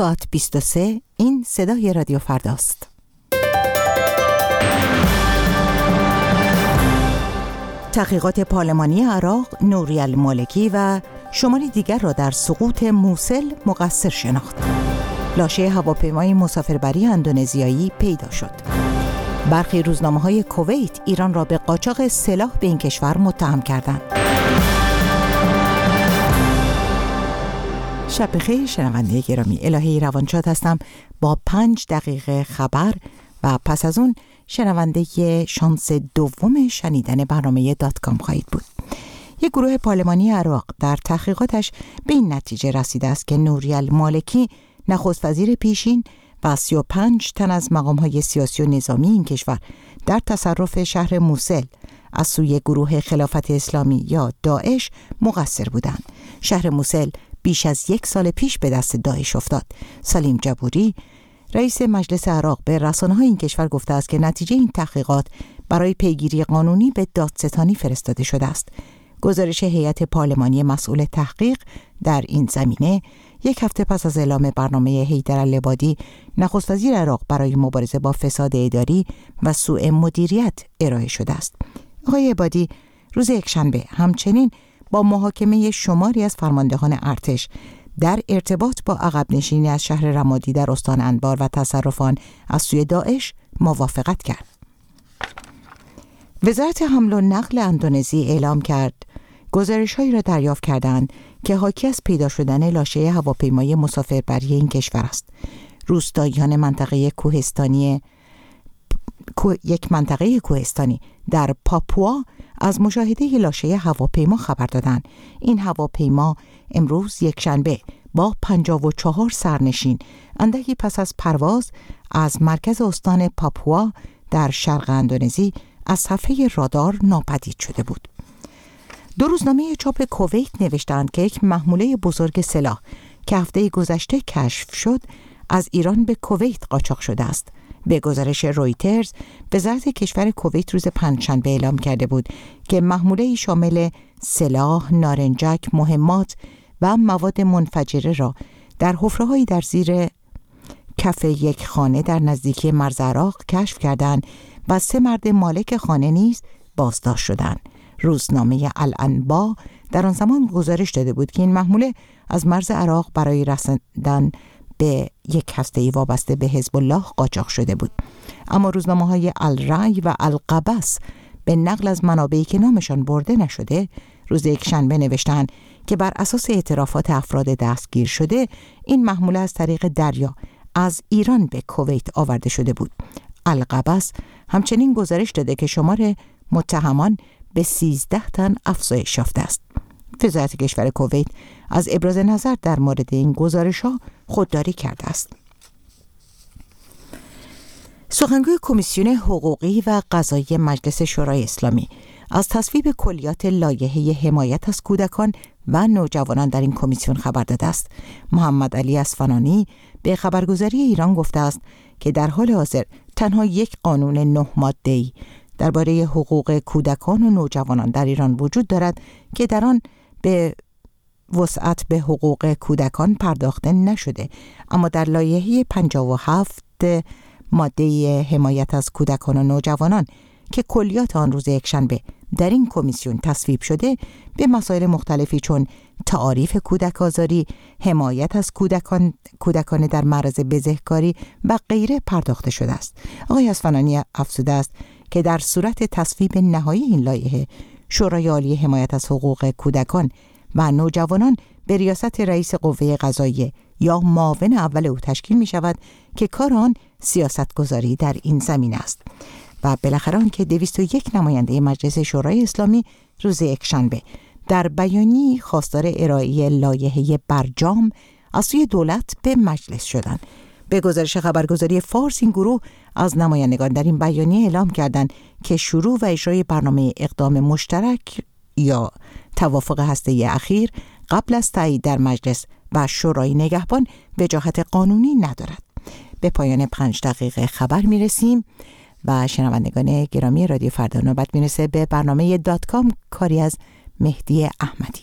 ساعت 23 این صدای رادیو فرداست. تحقیقات پارلمانی عراق نوری المالکی و شماری دیگر را در سقوط موسل مقصر شناخت. لاشه هواپیمای مسافربری اندونزیایی پیدا شد. برخی روزنامه های کویت ایران را به قاچاق سلاح به این کشور متهم کردند. شب بخیر شنونده گرامی الهی روانشاد هستم. با پنج دقیقه خبر و پس از اون شنونده شانس دوم شنیدن برنامه دات کام خواهید بود. یک گروه پارلمانی عراق در تحقیقاتش به این نتیجه رسیده است که نوریال مالکی نخست وزیر پیشین و 35 تن از مقام های سیاسی و نظامی این کشور در تصرف شهر موسل از سوی گروه خلافت اسلامی یا داعش مقصر بودند. شهر موسل بیش از یک سال پیش به دست داعش افتاد. سلیم جبوری رئیس مجلس عراق به رسانه های این کشور گفته است که نتیجه این تحقیقات برای پیگیری قانونی به دادستانی فرستاده شده است. گزارش هیئت پارلمانی مسئول تحقیق در این زمینه یک هفته پس از اعلام برنامه حیدر لبادی نخست وزیر عراق برای مبارزه با فساد اداری و سوء مدیریت ارائه شده است. آقای عبادی روز یکشنبه همچنین با محاکمه شماری از فرماندهان ارتش در ارتباط با عقب نشینی از شهر رمادی در استان انبار و تصرفان از سوی داعش موافقت کرد. وزارت حمل و نقل اندونزی اعلام کرد گزارش هایی را دریافت کردند که حاکی از پیدا شدن لاشه هواپیمای مسافربری این کشور است. روستاییان منطقه کوهستانی یک منطقه کوهستانی در پاپوا از مشاهده لاشه هواپیما خبر دادند. این هواپیما امروز یک شنبه با 54 سرنشین اندکی پس از پرواز از مرکز استان پاپوا در شرق اندونزی از صفحه رادار ناپدید شده بود. دو روزنامه چاپ کویت نوشتند که یک محموله بزرگ سلاح که هفته گذشته کشف شد از ایران به کویت قاچاق شده است. به گزارش رویترز وزارت کشور کویت روز پنجشنبه اعلام کرده بود که محموله شامل سلاح، نارنجک، مهمات و مواد منفجره را در حفرههایی در زیر کف یک خانه در نزدیکی مرز عراق کشف کردند و سه مرد مالک خانه نیز بازداشت شدند. روزنامه الانبا در آن زمان گزارش داده بود که این محموله از مرز عراق برای رسیدن به یک هسته وابسته به حزب الله قاچاق شده بود اما روزنامه های الرای و القبس به نقل از منابعی که نامشان برده نشده روز یک شنبه نوشتند که بر اساس اعترافات افراد دستگیر شده این محموله از طریق دریا از ایران به کویت آورده شده بود القبس همچنین گزارش داده که شمار متهمان به 13 تن افزایش یافته است. وزارت کشور کویت از ابراز نظر در مورد این گزارش ها خودداری کرده است. سخنگوی کمیسیون حقوقی و قضایی مجلس شورای اسلامی از تصویب کلیات لایحه حمایت از کودکان و نوجوانان در این کمیسیون خبر داده است. محمد علی اسفنانی به خبرگزاری ایران گفته است که در حال حاضر تنها یک قانون نه ماده‌ای درباره حقوق کودکان و نوجوانان در ایران وجود دارد که در آن به وسعت به حقوق کودکان پرداخته نشده اما در لایحه 57 ماده حمایت از کودکان و نوجوانان که کلیات آن روز یکشنبه در این کمیسیون تصویب شده به مسائل مختلفی چون تعاریف کودک آزاری، حمایت از کودکان کودکان در معرض بزهکاری و غیره پرداخته شده است. آقای اسفنانی افزوده است که در صورت تصویب نهایی این لایحه شورای عالی حمایت از حقوق کودکان و نوجوانان به ریاست رئیس قوه قضاییه یا معاون اول او تشکیل می شود که کار آن سیاست گذاری در این زمین است. و بالاخره آن که 201 نماینده مجلس شورای اسلامی روز یکشنبه در بیانی خواستار ارائه لایحه برجام از سوی دولت به مجلس شدند. به گزارش خبرگزاری فارس این گروه از نمایندگان در این بیانیه اعلام کردند که شروع و اجرای برنامه اقدام مشترک یا توافق هسته اخیر قبل از تایید در مجلس و شورای نگهبان وجاهت قانونی ندارد. به پایان پنج دقیقه خبر می رسیم و شنوندگان گرامی رادیو فردا نوبت می‌رسه به برنامه دات کام کاری از مهدی احمدی.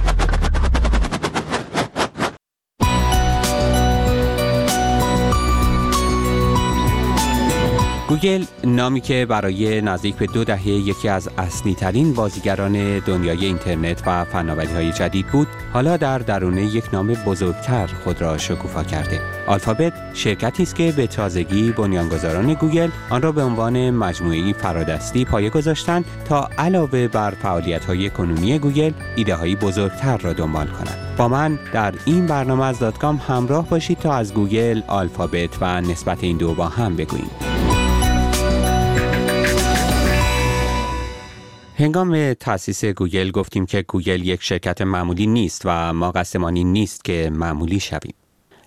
گوگل نامی که برای نزدیک به دو دهه یکی از اصلی ترین بازیگران دنیای اینترنت و فناوری های جدید بود حالا در درون یک نام بزرگتر خود را شکوفا کرده. آلفابت شرکتی است که به تازگی بنیانگذاران گوگل آن را به عنوان مجموعه فرادستی پایه گذاشتند تا علاوه بر فعالیت های کنونی گوگل ایده های بزرگتر را دنبال کنند. با من در این برنامه از داتکام همراه باشید تا از گوگل آلفابت و نسبت این دو با هم بگوییم. هنگام تأسیس گوگل گفتیم که گوگل یک شرکت معمولی نیست و ما قصدمان این نیست که معمولی شویم.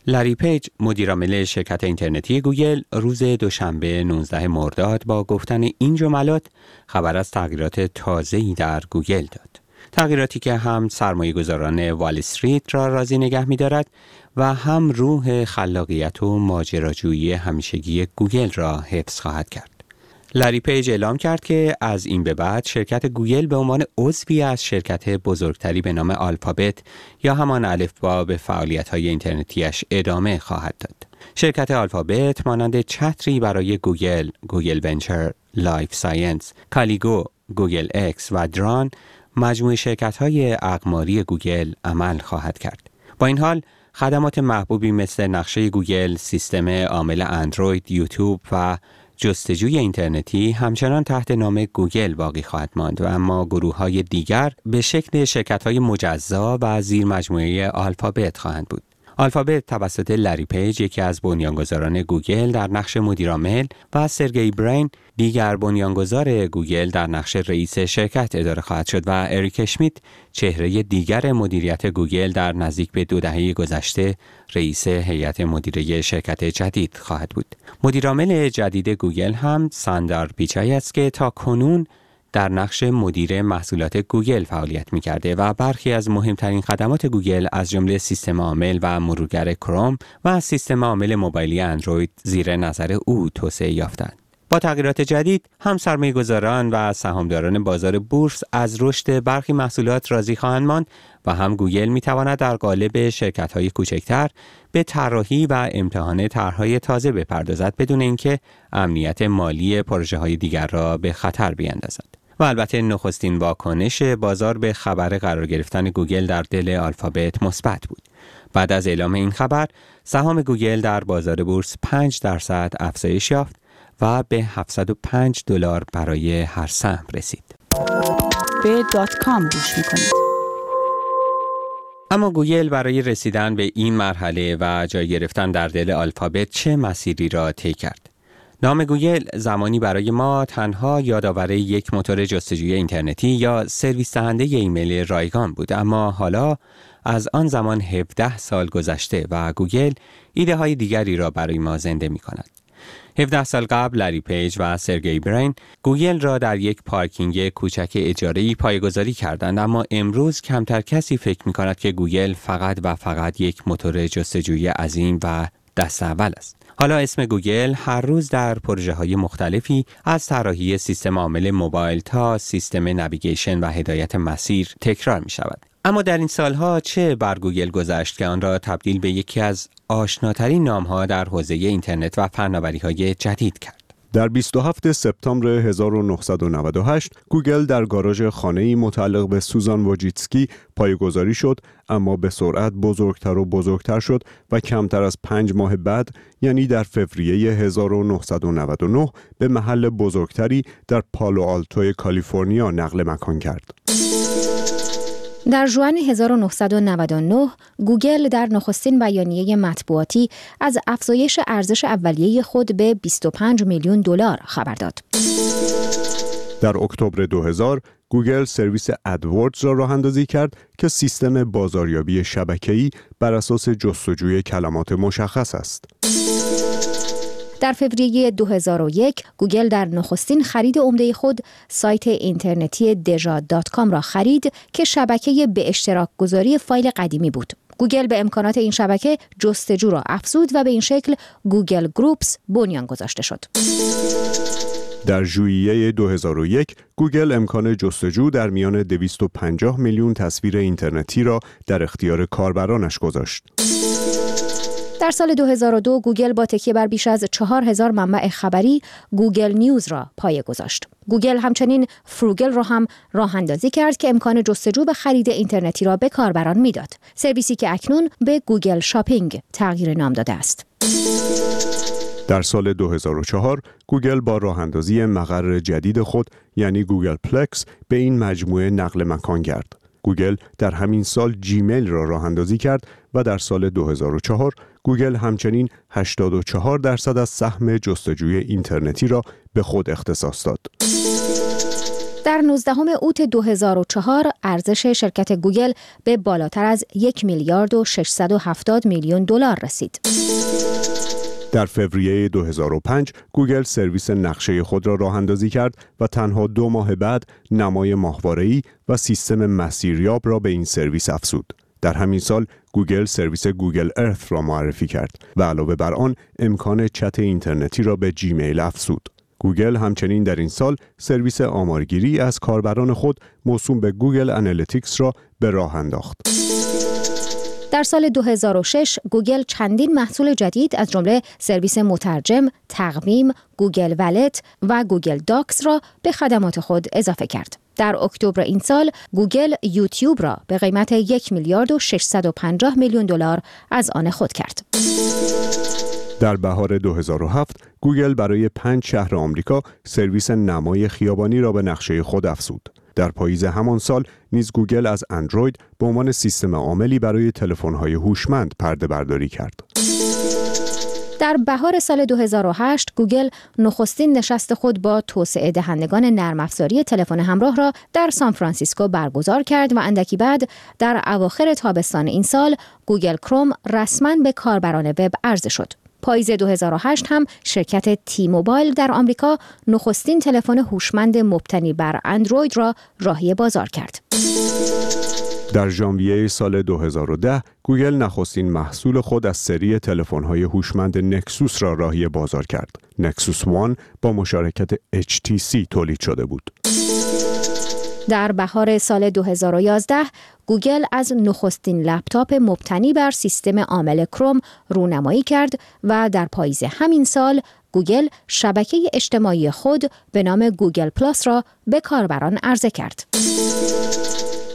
لری پیج مدیرعامل شرکت اینترنتی گوگل روز دوشنبه 19 مرداد با گفتن این جملات خبر از تغییرات تازه‌ای در گوگل داد. تغییراتی که هم سرمایه گذاران وال استریت را راضی نگه می دارد و هم روح خلاقیت و ماجراجویی همیشگی گوگل را حفظ خواهد کرد. لری پیج اعلام کرد که از این به بعد شرکت گوگل به عنوان عضوی از شرکت بزرگتری به نام آلفابت یا همان الفبا به فعالیت های اینترنتیش ادامه خواهد داد. شرکت آلفابت مانند چتری برای گوگل، گوگل ونچر، لایف ساینس، کالیکو، گوگل اکس و دران مجموعه شرکت های اقماری گوگل عمل خواهد کرد. با این حال خدمات محبوبی مثل نقشه گوگل، سیستم عامل اندروید، یوتیوب و جستجوی اینترنتی همچنان تحت نام گوگل باقی خواهد ماند و اما گروه های دیگر به شکل شرکت های مجزا و زیر مجموعه آلفابت خواهند بود. آلفابت توسط لری پیج یکی از بنیانگذاران گوگل در نقش مدیرعامل و سرگئی برین دیگر بنیانگذار گوگل در نقش رئیس شرکت اداره خواهد شد و اریک اشمیت چهره دیگر مدیریت گوگل در نزدیک به دو دهه گذشته رئیس هیئت مدیره شرکت جدید خواهد بود. مدیرعامل جدید گوگل هم ساندار پیچای است که تا کنون در نقش مدیر محصولات گوگل فعالیت می کرده و برخی از مهمترین خدمات گوگل از جمله سیستم عامل و مرورگر کروم و سیستم عامل موبایلی اندروید زیر نظر او توسعه یافتند. با تغییرات جدید هم سرمایه گذاران و سهامداران بازار بورس از رشد برخی محصولات راضی خواهند ماند و هم گوگل می تواند در قالب شرکت های کوچکتر به طراحی و امتحان طرحهای تازه بپردازد بدون اینکه امنیت مالی پروژه های دیگر را به خطر بیندازد. و البته نخستین واکنش بازار به خبر قرار گرفتن گوگل در دل آلفابت مثبت بود. بعد از اعلام این خبر، سهام گوگل در بازار بورس 5 درصد افزایش یافت و به 705 دلار برای هر سهم رسید. به دات کام گوش می‌کنید. اما گوگل برای رسیدن به این مرحله و جای گرفتن در دل آلفابت چه مسیری را طی کرد؟ نام گوگل زمانی برای ما تنها یادآور یک موتور جستجوی اینترنتی یا سرویس دهنده ایمیل رایگان بود اما حالا از آن زمان 17 سال گذشته و گوگل ایده های دیگری را برای ما زنده می کند. 17 سال قبل لری پیج و سرگی برین گوگل را در یک پارکینگ کوچک اجاره‌ای پایه‌گذاری کردند اما امروز کمتر کسی فکر می کند که گوگل فقط و فقط یک موتور جستجوی عظیم و دست اول است. حالا اسم گوگل هر روز در پروژه های مختلفی از طراحی سیستم عامل موبایل تا سیستم navigation و هدایت مسیر تکرار می شود. اما در این سالها چه بر گوگل گذشت که آن را تبدیل به یکی از آشناترین نامها در حوزه اینترنت و فناوری های جدید کرد؟ در 27 سپتامبر 1998 گوگل در گاراژ خانه‌ای متعلق به سوزان واجیتسکی پایه‌گذاری شد اما به سرعت بزرگتر و بزرگتر شد و کمتر از پنج ماه بعد یعنی در فوریه 1999 به محل بزرگتری در پالو آلتو کالیفرنیا نقل مکان کرد. در جون 1999 گوگل در نخستین بیانیه مطبوعاتی از افزایش ارزش اولیه خود به 25 میلیون دلار خبر داد. در اکتبر 2000 گوگل سرویس AdWords را راه اندازی کرد که سیستم بازاریابی شبکه‌ای بر اساس جستجوی کلمات مشخص است. در فوریه 2001 گوگل در نخستین خرید عمده خود سایت اینترنتی Deja.com را خرید که شبکه به اشتراک گذاری فایل قدیمی بود. گوگل به امکانات این شبکه جستجو را افزود و به این شکل Google Groups بنیان گذاشته شد. در ژوئیه 2001 گوگل امکان جستجو در میان 250 میلیون تصویر اینترنتی را در اختیار کاربرانش گذاشت. در سال 2002 گوگل با تکیه بر بیش از 4000 منبع خبری Google News را پایه گذاشت. گوگل همچنین Froogle را هم راه اندازی کرد که امکان جستجو به خرید اینترنتی را به کاربران می‌داد. سرویسی که اکنون به Google Shopping تغییر نام داده است. در سال 2004 گوگل با راه اندازی مقر جدید خود یعنی Googleplex به این مجموعه نقل مکان کرد. گوگل در همین سال جیمیل را راه اندازی کرد و در سال 2004 گوگل همچنین 84 درصد از سهم جستجوی اینترنتی را به خود اختصاص داد. در 19 اوت 2004 ارزش شرکت گوگل به بالاتر از یک میلیارد و 670 میلیون دلار رسید. در فوریه 2005 گوگل سرویس نقشه خود را راه اندازی کرد و تنها دو ماه بعد نمای ماهواره‌ای و سیستم مسیریاب را به این سرویس افزود. در همین سال گوگل سرویس Google Earth را معرفی کرد و علاوه بر آن امکان چت اینترنتی را به جیمیل افزود. گوگل همچنین در این سال سرویس آمارگیری از کاربران خود موسوم به Google Analytics را به راه انداخت. در سال 2006 گوگل چندین محصول جدید از جمله سرویس مترجم، تقویم، Google Wallet و Google Docs را به خدمات خود اضافه کرد. در اکتبر این سال گوگل یوتیوب را به قیمت یک میلیارد و 650 میلیون دلار از آن خود کرد. در بهار 2007 گوگل برای پنج شهر آمریکا سرویس نمای خیابانی را به نقشه خود افزود. در پاییز همان سال نیز گوگل از اندروید به عنوان سیستم عاملی برای تلفن‌های هوشمند پرده برداری کرد. در بهار سال 2008 گوگل نخستین نشست خود با توسعه دهندگان نرم افزاری تلفن همراه را در سان فرانسیسکو برگزار کرد و اندکی بعد در اواخر تابستان این سال گوگل کروم رسما به کاربران وب عرضه شد. پاییز 2008 هم شرکت تی موبایل در آمریکا نخستین تلفن هوشمند مبتنی بر اندروید را راهی بازار کرد. در ژانویه سال 2010 گوگل نخستین محصول خود از سری تلفن‌های هوشمند Nexus را راهی بازار کرد. Nexus One با مشارکت HTC تولید شده بود. در بهار سال 2011 گوگل از نخستین لپتاپ مبتنی بر سیستم عامل کروم رونمایی کرد و در پاییز همین سال گوگل شبکه اجتماعی خود به نام گوگل پلاس را به کاربران عرضه کرد.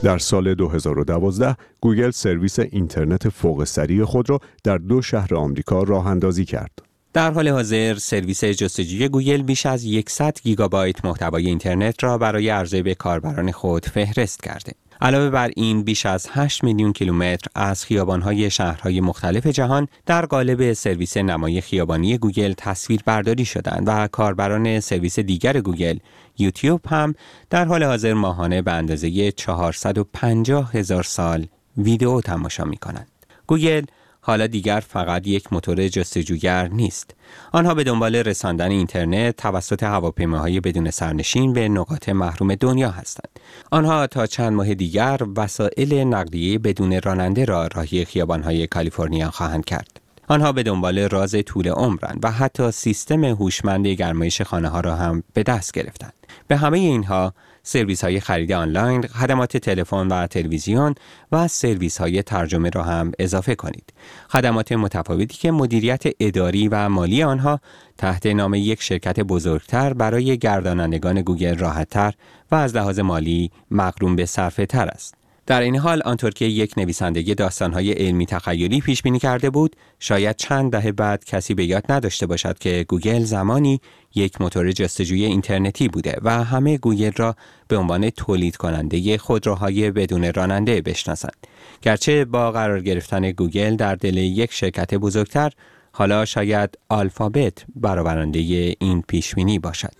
در سال 2012 گوگل سرویس اینترنت فوق سریع خود را در دو شهر آمریکا راه اندازی کرد. در حال حاضر سرویس جستجوی گوگل بیش از 100 گیگابایت محتوای اینترنت را برای عرضه به کاربران خود فهرست کرده. علاوه بر این بیش از 8 میلیون کیلومتر از خیابان‌های شهرهای مختلف جهان در قالب سرویس نمای خیابانی گوگل تصویر برداری شدند و کاربران سرویس دیگر گوگل یوتیوب هم در حال حاضر ماهانه به اندازه 450 هزار سال ویدئو تماشا می کنند. گوگل حالا دیگر فقط یک موتور جستجوگر نیست. آنها به دنبال رساندن اینترنت توسط هواپیماهای بدون سرنشین به نقاط محروم دنیا هستند. آنها تا چند ماه دیگر وسایل نقلیه بدون راننده را راهی خیابانهای کالیفرنیا خواهند کرد. آنها به دنبال راز طول عمرند و حتی سیستم هوشمند گرمایش خانه ها را هم به دست گرفتند. به همه اینها سرویس های خرید آنلاین، خدمات تلفن و تلویزیون و سرویس های ترجمه را هم اضافه کنید. خدمات متفاوتی که مدیریت اداری و مالی آنها تحت نام یک شرکت بزرگتر برای گردانندگان گوگل راحتتر و از لحاظ مالی مقرون به صرفه تر است. در این حال آنطور که یک نویسنده‌ی داستانهای علمی تخیلی پیش بینی کرده بود. شاید چند دهه بعد کسی به یاد نداشته باشد که گوگل زمانی یک موتور جستجوی اینترنتی بوده و همه گوگل را به عنوان تولید کننده خودروهای بدون راننده بشناسند. گرچه با قرار گرفتن گوگل در دل یک شرکت بزرگتر حالا شاید آلفابت برآورنده این پیش بینی باشد.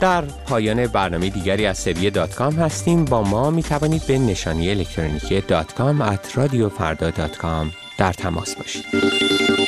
در پایان برنامه دیگری از سری دات‌کام هستیم. با ما می توانید به نشانی الکترونیکی دات کام در تماس باشید.